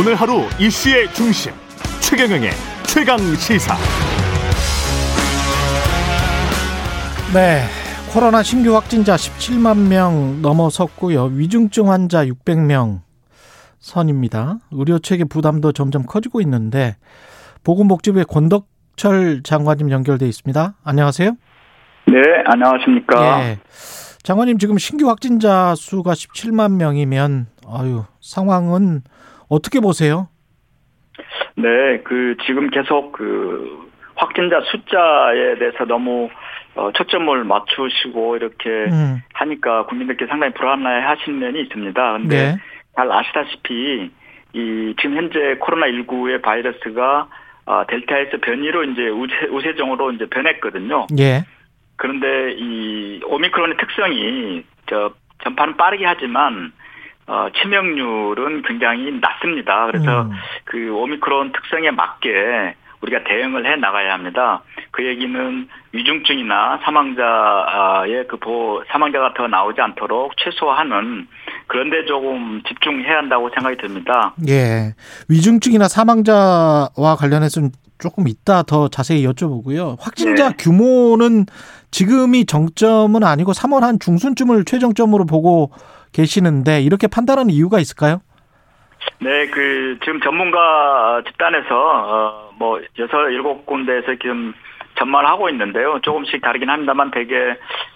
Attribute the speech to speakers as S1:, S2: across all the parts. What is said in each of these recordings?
S1: 오늘 하루 이슈의 중심 최경영의 최강 시사.
S2: 네. 코로나 신규 확진자 17만 명 넘어섰고요. 위중증 환자 600명 선입니다. 의료 체계 부담도 점점 커지고 있는데 보건복지부의 권덕철 장관님 연결돼 있습니다. 안녕하세요.
S3: 네, 안녕하십니까.
S2: 예. 장관님 지금 신규 확진자 수가 17만 명이면 아유 상황은 어떻게 보세요?
S3: 네, 그 지금 계속 그 확진자 숫자에 대해서 너무 어, 초점을 맞추시고 이렇게
S2: 음.
S3: 하니까 국민들께 상당히 불안해 하시는 면이 있습니다. 근데
S2: 네.
S3: 잘 아시다시피 이 지금 현재 코로나 19의 바이러스가 아, 델타에서 변이로 이제 우세, 우세종으로 이제 변했거든요.
S2: 예.
S3: 그런데 이 오미크론의 특성이 저 전파는 빠르게 하지만 어, 치명률은 굉장히 낮습니다. 그래서
S2: 음.
S3: 그 오미크론 특성에 맞게 우리가 대응을 해 나가야 합니다. 그 얘기는 위중증이나 사망자의 그 보호, 사망자가 더 나오지 않도록 최소화하는 그런데 조금 집중해야 한다고 생각이 듭니다.
S2: 예. 위중증이나 사망자와 관련해서는 조금 이따 더 자세히 여쭤보고요. 확진자
S3: 네.
S2: 규모는 지금이 정점은 아니고 3월 한 중순쯤을 최정점으로 보고 계시는데 이렇게 판단하는 이유가 있을까요?
S3: 네, 그 지금 전문가 집단에서 어, 뭐 여섯 일곱 군데에서 지금 전망을 하고 있는데요. 조금씩 다르긴 합니다만 대개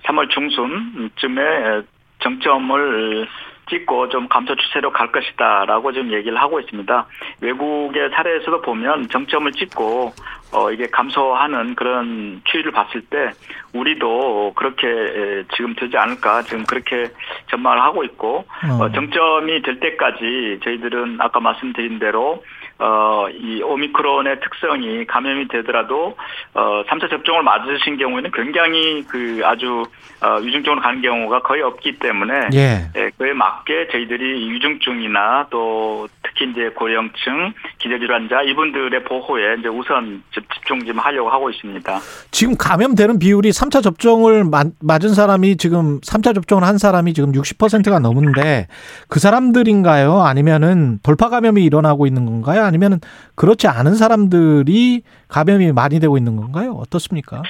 S3: 3월 중순쯤에 정점을 찍고 좀 감소 추세로 갈 것이다라고 지금 얘기를 하고 있습니다. 외국의 사례에서도 보면 정점을 찍고 어 이게 감소하는 그런 추이를 봤을 때 우리도 그렇게 에, 지금 되지 않을까 지금 그렇게 전망을 하고 있고
S2: 어.
S3: 어, 정점이 될 때까지 저희들은 아까 말씀드린 대로 어, 이 오미크론의 특성이 감염이 되더라도 어, 3차 접종을 맞으신 경우에는 굉장히 그 아주 어, 위중증으로 가는 경우가 거의 없기 때문에
S2: 예.
S3: 예, 그에 맞게 저희들이 위중증이나 또 특히 이제 고령층, 기저질환자 이분들의 보호에 이제 우선 집- 집중 좀 하려고 하고 있습니다.
S2: 지금 감염되는 비율이 3차 접종을 맞- 맞은 사람이 지금 3차 접종을 한 사람이 지금 60%가 넘는데 그 사람들인가요? 아니면은 돌파 감염이 일어나고 있는 건가요? 아니면은 그렇지 않은 사람들이 감염이 많이 되고 있는 건가요? 어떻습니까?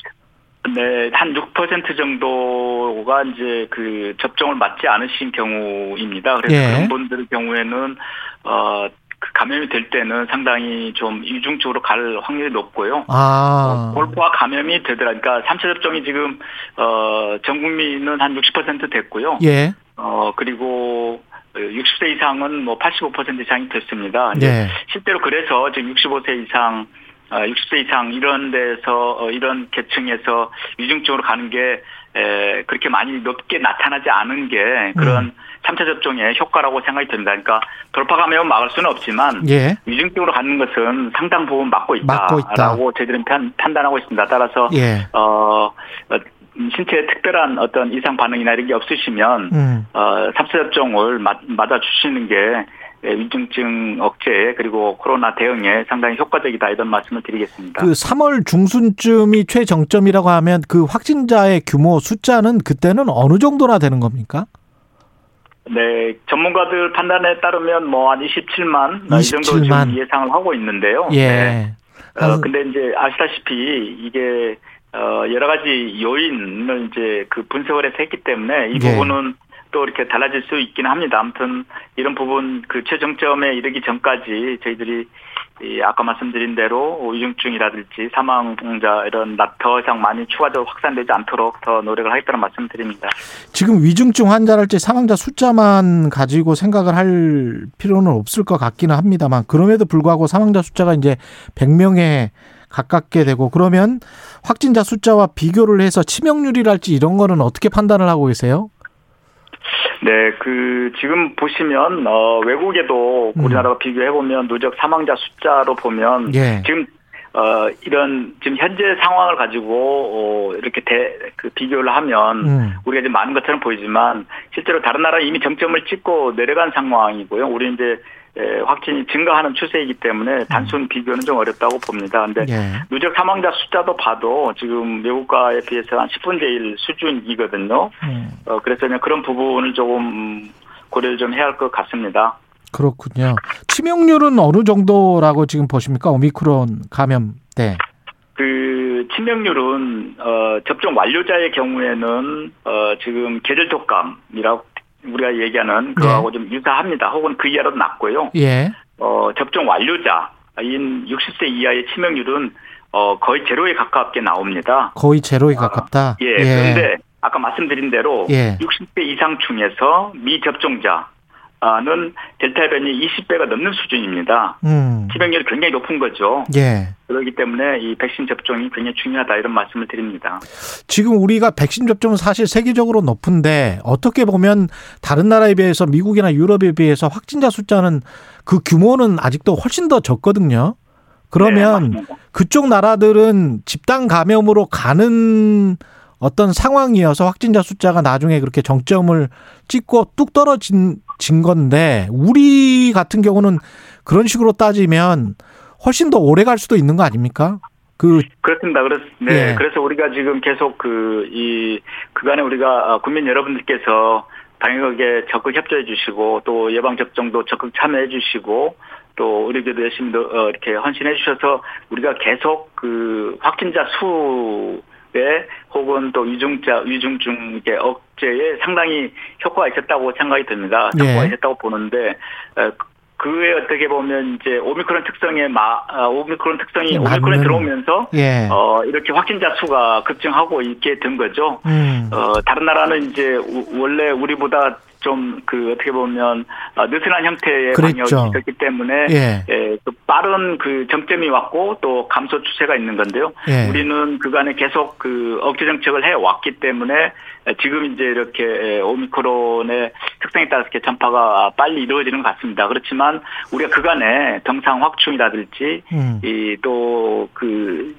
S3: 네, 한 6% 정도가 이제 그 접종을 맞지 않으신 경우입니다. 그래서
S2: 예.
S3: 그런 분들 경우에는 어, 그 감염이 될 때는 상당히 좀 위중증으로 갈 확률이 높고요.
S2: 아.
S3: 어, 골프와 감염이 되더라. 그러니까 3차 접종이 지금 어, 전 국민은 한 60% 됐고요.
S2: 예.
S3: 어, 그리고 60세 이상은 뭐 85% 이상이 됐습니다.
S2: 네.
S3: 실제로 그래서 지금 65세 이상, 어, 60세 이상 이런 데서 어, 이런 계층에서 위중증으로 가는 게 에, 그렇게 많이 높게 나타나지 않은 게 그런
S2: 음.
S3: 3차 접종의 효과라고 생각이 듭니다. 그러니까 돌파 감염은 막을 수는 없지만
S2: 예.
S3: 위중증으로 가는 것은 상당 부분 막고
S2: 막고 있다.
S3: 있다라고 저희들은 판, 판단하고 있습니다. 따라서
S2: 예.
S3: 어, 어, 신체에 특별한 어떤 이상 반응이나 이런 게 없으시면
S2: 음.
S3: 어, 3차 접종을 맞, 맞아 주시는 게 예, 위중증 억제에 그리고 코로나 대응에 상당히 효과적이다 이런 말씀을 드리겠습니다.
S2: 그 3월 중순쯤이 최정점이라고 하면 그 확진자의 규모 숫자는 그때는 어느 정도나 되는 겁니까?
S3: 네, 전문가들 판단에 따르면 뭐 한 27만, 이 정도
S2: 27만.
S3: 지금 예상을 하고 있는데요. 네.
S2: 예.
S3: 어, 근데 이제 아시다시피 이게 어, 여러 가지 요인을 이제 그 분석을 해서 했기 때문에 이
S2: 예.
S3: 부분은 또 이렇게 달라질 수 있기는 합니다. 아무튼 이런 부분 그 최정점에 이르기 전까지 저희들이 이 아까 말씀드린 대로 위중증이라든지 사망자 이런 낮- 더 이상 많이 추가적으로 확산되지 않도록 더 노력을 하겠다는 말씀드립니다.
S2: 지금 위중증 환자랄지 사망자 숫자만 가지고 생각을 할 필요는 없을 것 같기는 합니다만 그럼에도 불구하고 사망자 숫자가 이제 100명에 가깝게 되고 그러면 확진자 숫자와 비교를 해서 치명률이랄지 이런 거는 어떻게 판단을 하고 계세요?
S3: 네, 그 지금 보시면 어 외국에도
S2: 음.
S3: 우리나라와 비교해 보면 누적 사망자 숫자로 보면
S2: 예.
S3: 지금 어 이런 지금 현재 상황을 가지고 어 이렇게 대 그 비교를 하면
S2: 음.
S3: 우리가 이제 많은 것처럼 보이지만 실제로 다른 나라 이미 정점을 찍고 내려간 상황이고요. 우리 이제 에, 확진이 증가하는 추세이기 때문에 단순 비교는 좀 어렵다고 봅니다. 근데
S2: 예.
S3: 누적 사망자 숫자도 봐도 지금 외국가에 비해서 한 10분의 1 수준이거든요.
S2: 음.
S3: 어, 그래서 그냥 그런 부분을 조금 고려를 좀 해야 할 것 같습니다.
S2: 그렇군요. 치명률은 어느 정도라고 지금 보십니까? 오미크론 감염 때.
S3: 그 치명률은 어 접종 완료자의 경우에는 어 지금 계절 독감이라고 우리가 얘기하는 그거하고 좀 유사합니다. 혹은 그 이하로 낮고요.
S2: 예.
S3: 어 접종 완료자인 60세 이하의 치명률은 어 거의 제로에 가깝게 나옵니다.
S2: 거의 제로에 가깝다.
S3: 예. 그런데 아까 말씀드린 대로
S2: 예.
S3: 60대 이상 중에서 미접종자 는 델타 변이 20배가 넘는 수준입니다.
S2: 음.
S3: 치명률이 굉장히 높은 거죠.
S2: 예.
S3: 그렇기 때문에 이 백신 접종이 굉장히 중요하다 이런 말씀을 드립니다.
S2: 지금 우리가 백신 접종은 사실 세계적으로 높은데 어떻게 보면 다른 나라에 비해서 미국이나 유럽에 비해서 확진자 숫자는 그 규모는 아직도 훨씬 더 적거든요. 그러면
S3: 네,
S2: 그쪽 나라들은 집단 감염으로 가는 어떤 상황이어서 확진자 숫자가 나중에 그렇게 정점을 찍고 뚝 떨어진 진 건데 우리 같은 경우는 그런 식으로 따지면 훨씬 더 오래 갈 수도 있는 거 아닙니까? 그
S3: 그렇습니다. 그래서 네.
S2: 예.
S3: 그래서 우리가 지금 계속 그 이 그간에 우리가 국민 여러분들께서 방역에 적극 협조해 주시고 또 예방 접종도 적극 참여해 주시고 또 의료계도 열심히 어, 이렇게 헌신해 주셔서 우리가 계속 그 확진자 수 에 혹은 또 위중자 위중증 의 억제에 상당히 효과가 있었다고 생각이 듭니다. 효과가
S2: 예.
S3: 있었다고 보는데 어, 그에 어떻게 보면 이제 오미크론 특성에 마 아, 오미크론 특성이
S2: 맞는.
S3: 오미크론에 들어오면서
S2: 예.
S3: 어 이렇게 확진자 수가 급증하고 있게 된 거죠.
S2: 음.
S3: 어 다른 나라는 이제 우- 원래 우리보다 좀 그 어떻게 보면 어, 느슨한 형태의
S2: 그랬죠.
S3: 방역이 있었기 때문에
S2: 예.
S3: 예, 그 빠른 그 정점이 왔고 또 감소 추세가 있는 건데요.
S2: 예.
S3: 우리는 그간에 계속 그 억제 정책을 해 왔기 때문에 지금 이제 이렇게 오미크론의 특성에 따라서 이렇게 전파가 빨리 이루어지는 것 같습니다. 그렇지만 우리가 그간에 병상 확충이라든지
S2: 음.
S3: 이또그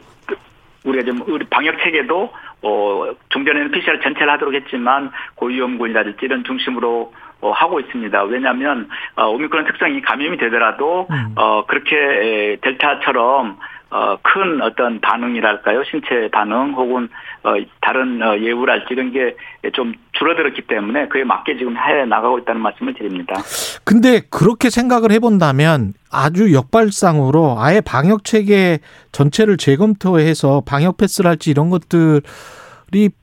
S3: 우리가 좀 우리 방역 체계도 어 종전에는 PCR 전체를 하도록 했지만 고위험군이라든지 이런 중심으로 어, 하고 있습니다. 왜냐하면 어, 오미크론 특성이 감염이 되더라도
S2: 음.
S3: 어 그렇게 에, 델타처럼 어, 큰 어떤 반응이랄까요? 신체 반응 혹은 어, 다른 어, 예우랄지 이런 게 좀 줄어들었기 때문에 그에 맞게 지금 해 나가고 있다는 말씀을 드립니다.
S2: 근데 그렇게 생각을 해본다면 아주 역발상으로 아예 방역 체계 전체를 재검토해서 방역 패스를 할지 이런 것들이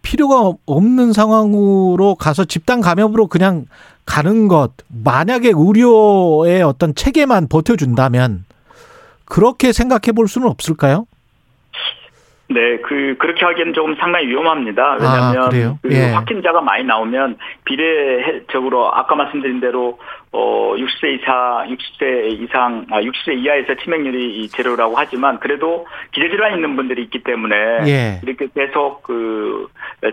S2: 필요가 없는 상황으로 가서 집단 감염으로 그냥 가는 것 만약에 의료의 어떤 체계만 버텨준다면 그렇게 생각해 볼 수는 없을까요?
S3: 네, 그 그렇게 하기에는 조금 상당히 위험합니다. 왜냐하면
S2: 아? 그 예.
S3: 확진자가 많이 나오면 비례적으로 아까 말씀드린 대로 어 60세 이상, 60세 이상, 아 60세 이하에서 치명률이 이 제로라고 하지만 그래도 기저질환 있는 분들이 있기 때문에
S2: 예.
S3: 이렇게 계속 그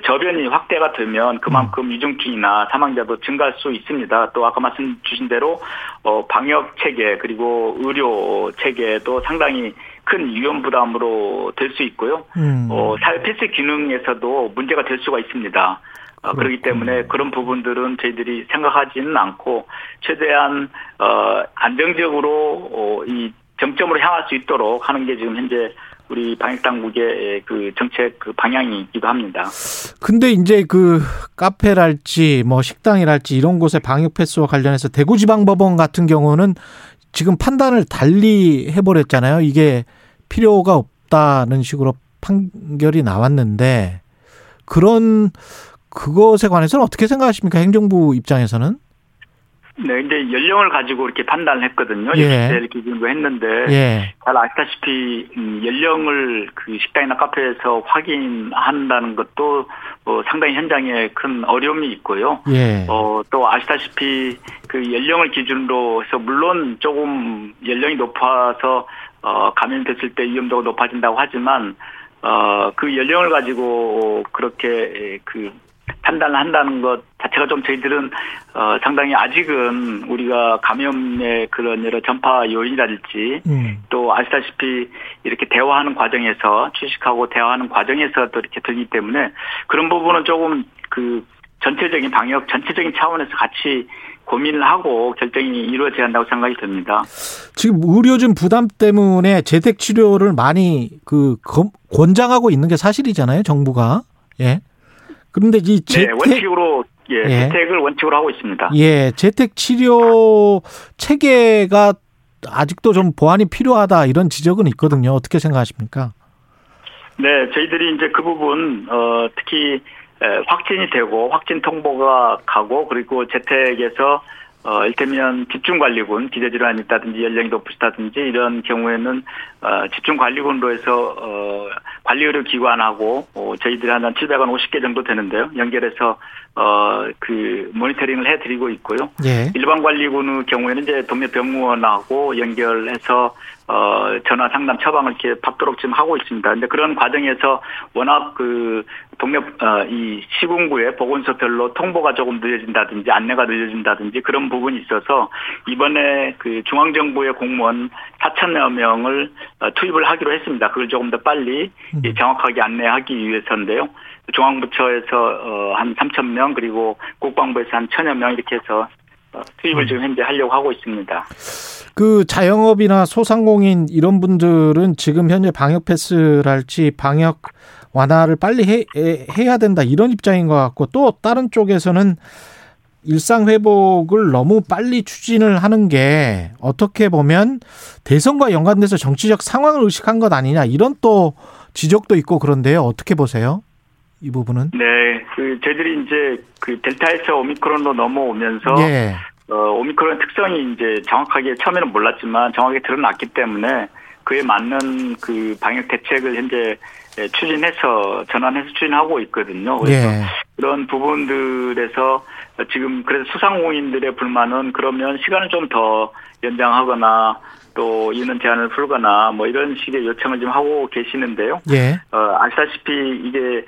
S3: 저변이 확대가 되면 그만큼
S2: 음.
S3: 위중증이나 사망자도 증가할 수 있습니다. 또 아까 말씀 주신 대로 어 방역 체계 그리고 의료 체계도 상당히 큰 위험 부담으로 될 수 있고요.
S2: 음.
S3: 어, 사회 필수 기능에서도 문제가 될 수가 있습니다. 어, 그렇기. 때문에 그런 부분들은 저희들이 생각하지는 않고 최대한 어, 안정적으로 어, 이 정점으로 향할 수 있도록 하는 게 지금 현재 우리 방역 당국의 그 정책 그 방향이기도 합니다.
S2: 근데 이제 그 카페랄지 뭐 식당이랄지 이런 곳의 방역 패스와 관련해서 대구지방법원 같은 경우는 지금 판단을 달리 해버렸잖아요. 이게 필요가 없다는 식으로 판결이 나왔는데 그런 그것에 관해서는 어떻게 생각하십니까? 행정부 입장에서는?
S3: 네, 이제 연령을 가지고 이렇게 판단을 했거든요.
S2: 예.
S3: 60대 기준으로 했는데
S2: 예.
S3: 잘 아시다시피 음, 연령을 그 식당이나 카페에서 확인한다는 것도 어, 상당히 현장에 큰 어려움이 있고요.
S2: 예.
S3: 어, 또 아시다시피 그 연령을 기준으로 해서 물론 조금 연령이 높아서 어, 감염됐을 때 위험도가 높아진다고 하지만 어, 그 연령을 가지고 그렇게 그 판단을 한다는 것 자체가 좀 저희들은 어, 상당히 아직은 우리가 감염의 그런 여러 전파 요인이랄지
S2: 음.
S3: 또 아시다시피 이렇게 대화하는 과정에서 취식하고 대화하는 과정에서 또 이렇게 들기 때문에 그런 부분은 조금 그 전체적인 방역 전체적인 차원에서 같이 고민을 하고 결정이 이루어져야 한다고 생각이 듭니다.
S2: 지금 의료진 부담 때문에 재택 치료를 많이 그 검- 권장하고 있는 게 사실이잖아요, 정부가. 예. 그런데 이
S3: 네,
S2: 재택
S3: 원칙으로 예, 예, 재택을 원칙으로 하고 있습니다.
S2: 예, 재택 치료 체계가 아직도 좀 보완이 필요하다 이런 지적은 있거든요. 어떻게 생각하십니까?
S3: 네, 저희들이 이제 그 부분 어 특히 확진이 되고 확진 통보가 가고 그리고 재택에서 어, 일테면 집중관리군, 기저질환이 있다든지 연령이 높으시다든지 이런 경우에는 어, 집중관리군으로 해서 어, 관리의료 기관하고 어, 저희들이 한 700원 50개 정도 되는데요. 연결해서 어, 그 모니터링을 해드리고 있고요. 예. 일반 관리군의 경우에는 이제 동네 병원하고 연결해서 어, 전화 상담 처방을 이렇게 받도록 지금 하고 있습니다. 근데 그런 과정에서 워낙 그 동네, 어, 이 시군구의 보건소별로 통보가 조금 늦어진다든지 안내가 늦어진다든지 그런 부분이 있어서 이번에 그 중앙정부의 공무원 4천여 명을 어, 투입을 하기로 했습니다. 그걸 조금 더 빨리 음. 정확하게 안내하기 위해서인데요. 중앙부처에서 어, 한 3천 명 그리고 국방부에서 한 천여 명 이렇게 해서 어, 투입을 음. 지금 현재 하려고 하고 있습니다.
S2: 그 자영업이나 소상공인 이런 분들은 지금 현재 방역 패스랄지 방역 완화를 빨리 해, 해야 된다 이런 입장인 것 같고 또 다른 쪽에서는 일상 회복을 너무 빨리 추진을 하는 게 어떻게 보면 대선과 연관돼서 정치적 상황을 의식한 것 아니냐 이런 또 지적도 있고 그런데요 어떻게 보세요? 이 부분은?
S3: 네, 그 저희들이 이제 그 델타에서 오미크론으로 넘어오면서 예. 어, 오미크론 특성이 이제 정확하게 처음에는 몰랐지만 정확하게 드러났기 때문에 그에 맞는 그 방역 대책을 현재 추진해서 전환해서 추진하고 있거든요. 그래서 예. 그런 부분들에서 지금 그래서 수상공인들의 불만은 그러면 시간을 좀 더 연장하거나 또 이는 제한을 풀거나 뭐 이런 식의 요청을 좀 하고 계시는데요. 예. 어, 아시다시피 이게 예,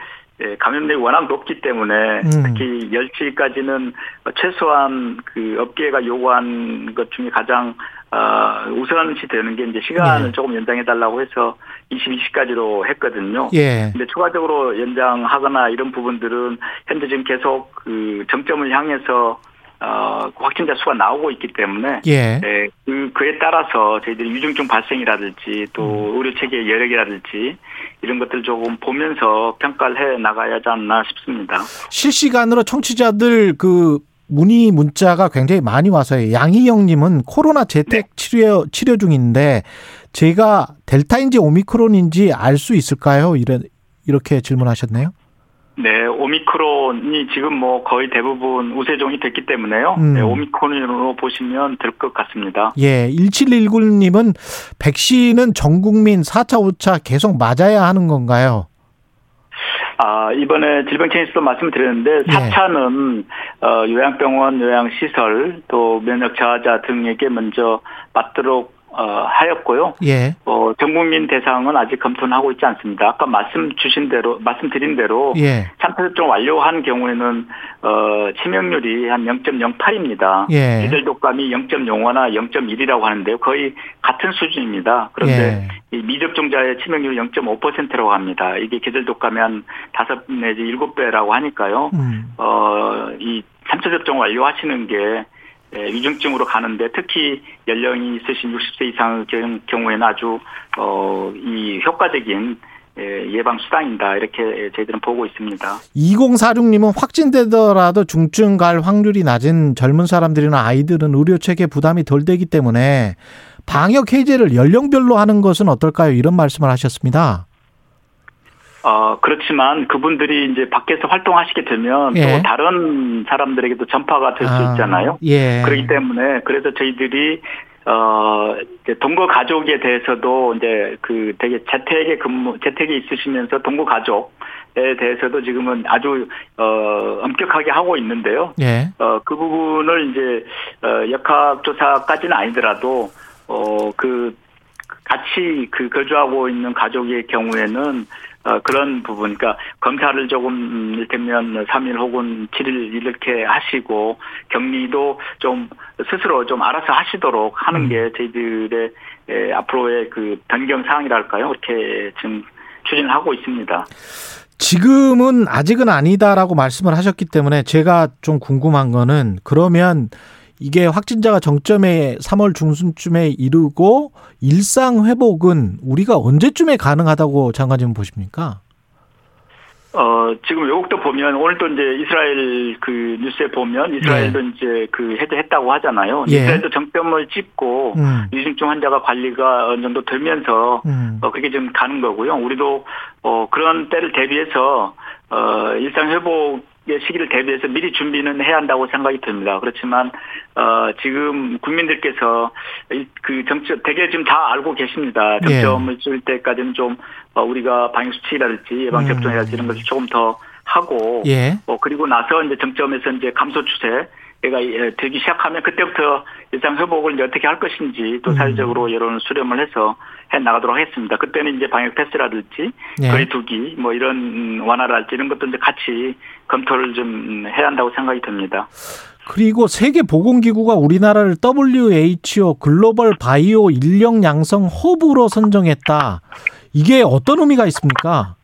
S3: 감염력이 워낙 높기 때문에 음. 특히 10시까지는 최소한 그 업계가 요구한 것 중에 가장 어, 우선시 되는 게 이제 시간을 예. 조금 연장해 달라고 해서 22시까지로 했거든요. 예. 근데 추가적으로 연장하거나 이런 부분들은 현재 지금 계속 그 정점을 향해서 어, 확진자 수가 나오고 있기 때문에 예. 예. 그 그에 따라서 저희들이 위중증 발생이라든지 또 음. 의료 체계 여력이라든지 이런 것들 조금 보면서 평가를 해 나가야 하지 않나 싶습니다.
S2: 실시간으로 청취자들 그 문의 문자가 굉장히 많이 와서요. 양희영님은 코로나 재택 네. 치료 치료 중인데 제가 델타인지 오미크론인지 알 수 있을까요? 이래 이렇게 질문하셨네요.
S3: 네, 오미크론이 지금 뭐 거의 대부분 우세종이 됐기 때문에요. 음. 네, 오미크론으로 보시면 될 것 같습니다.
S2: 예, 1719님은 백신은 전 국민 4차, 5차 계속 맞아야 하는 건가요?
S3: 아, 이번에 질병청에서도 말씀드렸는데, 4차는, 예. 어, 요양병원, 요양시설, 또 면역 저하자 등에게 먼저 맞도록 어, 하였고요. 예. 어, 전 국민 대상은 아직 검토는 하고 있지 않습니다. 아까 말씀 주신 대로, 말씀드린 대로. 예. 3차 접종 완료한 경우에는, 어, 치명률이 한 0.08입니다. 예. 기절 독감이 0.05나 0.1이라고 하는데요. 거의 같은 수준입니다. 그런데 예. 이 미접종자의 치명률이 0.5%라고 합니다. 이게 계절 독감이 한 5 내지 7배라고 하니까요. 음. 어, 이 3차 접종 완료하시는 게 예, 위중증으로 가는데 특히 연령이 있으신 60세 이상 경우에는 아주 어, 이 효과적인 예, 예방 수단이다 이렇게 저희들은 보고 있습니다.
S2: 2046님은 확진되더라도 중증 갈 확률이 낮은 젊은 사람들이나 아이들은 의료 체계 부담이 덜 되기 때문에 방역 해제를 연령별로 하는 것은 어떨까요? 이런 말씀을 하셨습니다.
S3: 어, 그렇지만 그분들이 이제 밖에서 활동하시게 되면 예. 또 다른 사람들에게도 전파가 될수 아, 있잖아요. 예. 그렇기 때문에 그래서 저희들이 어, 이제 동거 가족에 대해서도 이제 그 되게 재택에 근무, 재택에 있으시면서 동거 가족에 대해서도 지금은 아주, 어, 엄격하게 하고 있는데요. 예. 어, 그 부분을 이제, 어, 역학조사까지는 아니더라도, 어, 그, 같이 그 거주하고 있는 가족의 경우에는 어, 그런 부분, 그러니까 검사를 조금 음, 이를테면 3일 혹은 7일 이렇게 하시고 격리도 좀 스스로 좀 알아서 하시도록 하는 음. 게 저희들의 에, 앞으로의 그 변경 사항이랄까요? 이렇게 지금 추진하고 있습니다.
S2: 지금은 아직은 아니다라고 말씀을 하셨기 때문에 제가 좀 궁금한 거는 그러면 이게 확진자가 정점에 3월 중순쯤에 이르고 일상 회복은 우리가 언제쯤에 가능하다고 장관님 보십니까?
S3: 어, 지금 외국도 보면 오늘 또 이제 이스라엘 그 뉴스에 보면 이스라엘도
S2: 네.
S3: 이제 그 해도 했다고 하잖아요.
S2: 예.
S3: 이스라엘도 정점을 찍고
S2: 음.
S3: 위중증 환자가 관리가 어느 정도 되면서
S2: 음.
S3: 어, 그게 좀 가는 거고요. 우리도 어, 그런 때를 대비해서 어, 일상 회복의 시기를 대비해서 미리 준비는 해야 한다고 생각이 듭니다. 그렇지만 어, 지금 국민들께서 이- 그 정점 대개 지금 다 알고 계십니다.
S2: 예.
S3: 정점을 줄 때까지는 좀 어, 우리가 방역 수칙이라든지 예방 접종이라든지 이런 것을 조금 더 하고
S2: 예.
S3: 어, 그리고 나서 이제 정점에서 이제 감소 추세 가 예, 되기 시작하면 그때부터 일상 회복을 이제 어떻게 할 것인지 또
S2: 음.
S3: 사회적으로 여론 수렴을 해서 해 나가도록 하겠습니다. 그때는 이제 방역 패스라든지
S2: 예.
S3: 거리 두기 뭐 이런 음, 완화랄지 이런 것도 이제 같이 검토를 좀 해야 한다고 생각이 듭니다.
S2: 그리고 세계 보건기구가 우리나라를 WHO 글로벌 바이오 인력 양성 허브로 선정했다. 이게 어떤 의미가 있습니까?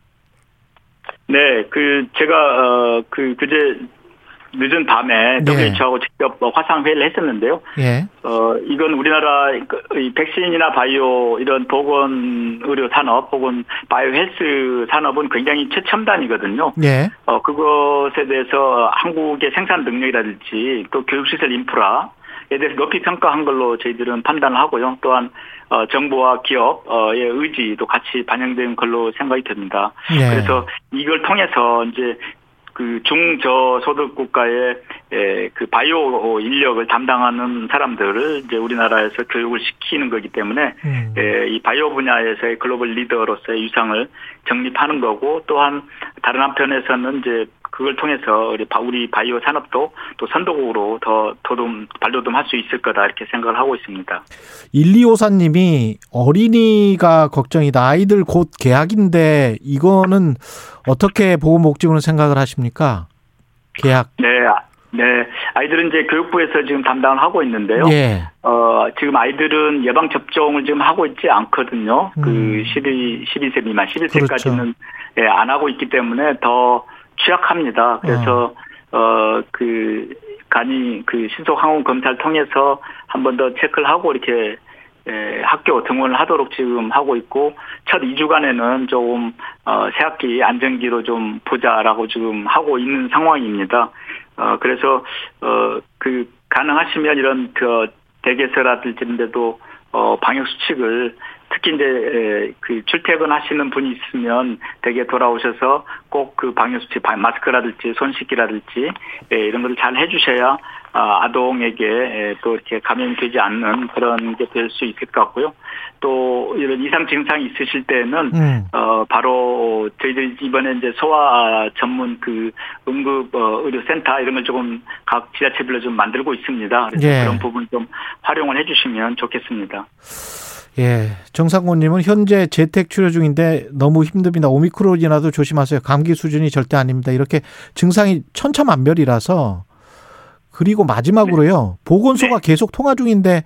S3: 네, 그 제가 어그 그제 늦은 밤에
S2: 네.
S3: WHO하고 직접 뭐 화상 회의를 했었는데요.
S2: 예.
S3: 어, 이건 우리나라 그, 이 백신이나 바이오 이런 보건 의료 산업 혹은 바이오 헬스 산업은 굉장히 최첨단이거든요.
S2: 예.
S3: 어, 그것에 대해서 한국의 생산 능력이라든지 또 교육시설 인프라 에 대해서 높이 평가한 걸로 저희들은 판단을 하고요. 또한 어, 정부와 기업의 의지도 같이 반영된 걸로 생각이 됩니다.
S2: 예.
S3: 그래서 이걸 통해서 이제 그 중저 소득 국가의 에, 그 바이오 인력을 담당하는 사람들을 이제 우리나라에서 교육을 시키는 거기 때문에
S2: 음.
S3: 에, 이 바이오 분야에서의 글로벌 리더로서의 유상을 정립하는 거고 또한 다른 한편에서는 이제 그걸 통해서 우리 바- 우리 바이오 산업도 또 선도국으로 더 도둠 발돋움할 수 있을 거다 이렇게 생각을 하고 있습니다.
S2: 1254님이 어린이가 걱정이다. 아이들 곧 개학인데 이거는 어떻게 보건복지부는 생각을 하십니까? 개학.
S3: 네, 아, 네 아이들은 이제 교육부에서 지금 담당을 하고 있는데요.
S2: 예.
S3: 어, 지금 아이들은 예방 접종을 지금 하고 있지 않거든요.
S2: 음.
S3: 그 12, 12세 미만, 11세까지는
S2: 그렇죠.
S3: 예, 안 하고 있기 때문에 더 취약합니다. 그래서 어, 그 간이 그 신속 항원 검사를 통해서 한 번 더 체크를 하고 이렇게 예, 학교 등원을 하도록 지금 하고 있고 첫 2주간에는 조금 어, 새학기 안정기로 좀 보자라고 지금 하고 있는 상황입니다. 어, 그래서 어, 그 가능하시면 이런 그 댁에서라든지 이런 데도 어, 방역 수칙을 특히 이제 에, 그 출퇴근하시는 분이 있으면 댁에 돌아오셔서 꼭 그 방역 수칙, 바- 마스크라든지 손 씻기라든지 예, 이런 것을 잘 해주셔야 아, 아동에게 에, 또 이렇게 감염이 되지 않는 그런 게 될 수 있을 것 같고요. 또 이런 이상 증상이 있으실 때는
S2: 음.
S3: 어, 바로 저희들이 이번에 이제 소아 전문 그 응급 어, 의료센터 이런 걸 조금 각 지자체별로 좀 만들고 있습니다. 그래서
S2: 예.
S3: 그런 부분 좀 활용을 해주시면 좋겠습니다.
S2: 예. 정상곤님은 현재 재택 치료 중인데 너무 힘듭니다. 오미크론이라도 조심하세요. 감기 수준이 절대 아닙니다. 이렇게 증상이 천차만별이라서 그리고 마지막으로요. 보건소가 계속 통화 중인데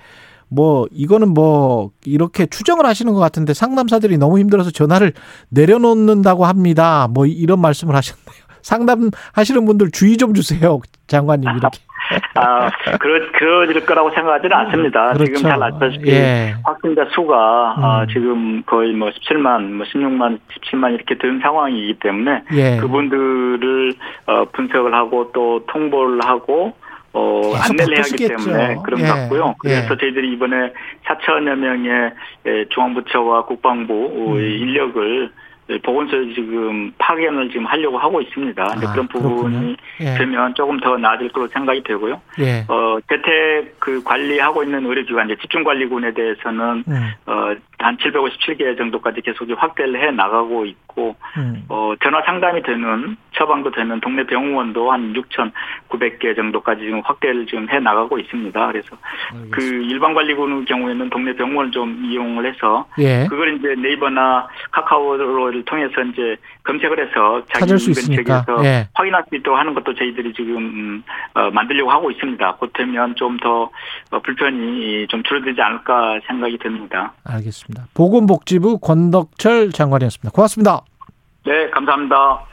S2: 뭐 이거는 뭐 이렇게 추정을 하시는 것 같은데 상담사들이 너무 힘들어서 전화를 내려놓는다고 합니다. 뭐 이런 말씀을 하셨네요. 상담하시는 분들 주의 좀 주세요. 장관님 이렇게.
S3: 아, 그러, 그럴 거라고 생각하지는 않습니다.
S2: 그렇죠.
S3: 지금 잘 아시다시피
S2: 예.
S3: 확진자 수가
S2: 음.
S3: 아, 지금 거의 뭐 17만, 뭐 16만, 17만 이렇게 된 상황이기 때문에
S2: 예.
S3: 그분들을 어, 분석을 하고 또 통보를 하고 어, 안내를 해야 하기. 때문에 그런
S2: 예.
S3: 것 같고요. 그래서
S2: 예.
S3: 저희들이 이번에 4천여 명의 예, 중앙부처와 국방부
S2: 음.
S3: 인력을 보건소에 지금 파견을 지금 하려고 하고 있습니다.
S2: 아,
S3: 그런 부분이.
S2: 예.
S3: 되면 조금 더 나아질 걸로 생각이 되고요.
S2: 예.
S3: 어, 재택 그 관리하고 있는 의료기관, 이제 집중관리군에 대해서는,
S2: 음.
S3: 어, 한 757개 정도까지 계속 확대를 해 나가고 있고,
S2: 음.
S3: 어, 전화 상담이 되는, 처방도 되는 동네 병원도 한 6,900개 정도까지 지금 확대를 지금 해 나가고 있습니다. 그래서 그 일반 관리군의 경우에는 동네 병원을 좀 이용을 해서,
S2: 예.
S3: 그걸 이제 네이버나 카카오 를 통해서 이제 검색을 해서 자기. 책에서
S2: 예.
S3: 확인할 수 있도록 하는 것도 저희들이 지금 음, 어, 만들려고 하고 있습니다. 곧 되면 좀더 어, 불편이 좀 줄어들지 않을까 생각이 듭니다.
S2: 알겠습니다. 보건복지부 권덕철 장관이었습니다. 고맙습니다.
S3: 네, 감사합니다.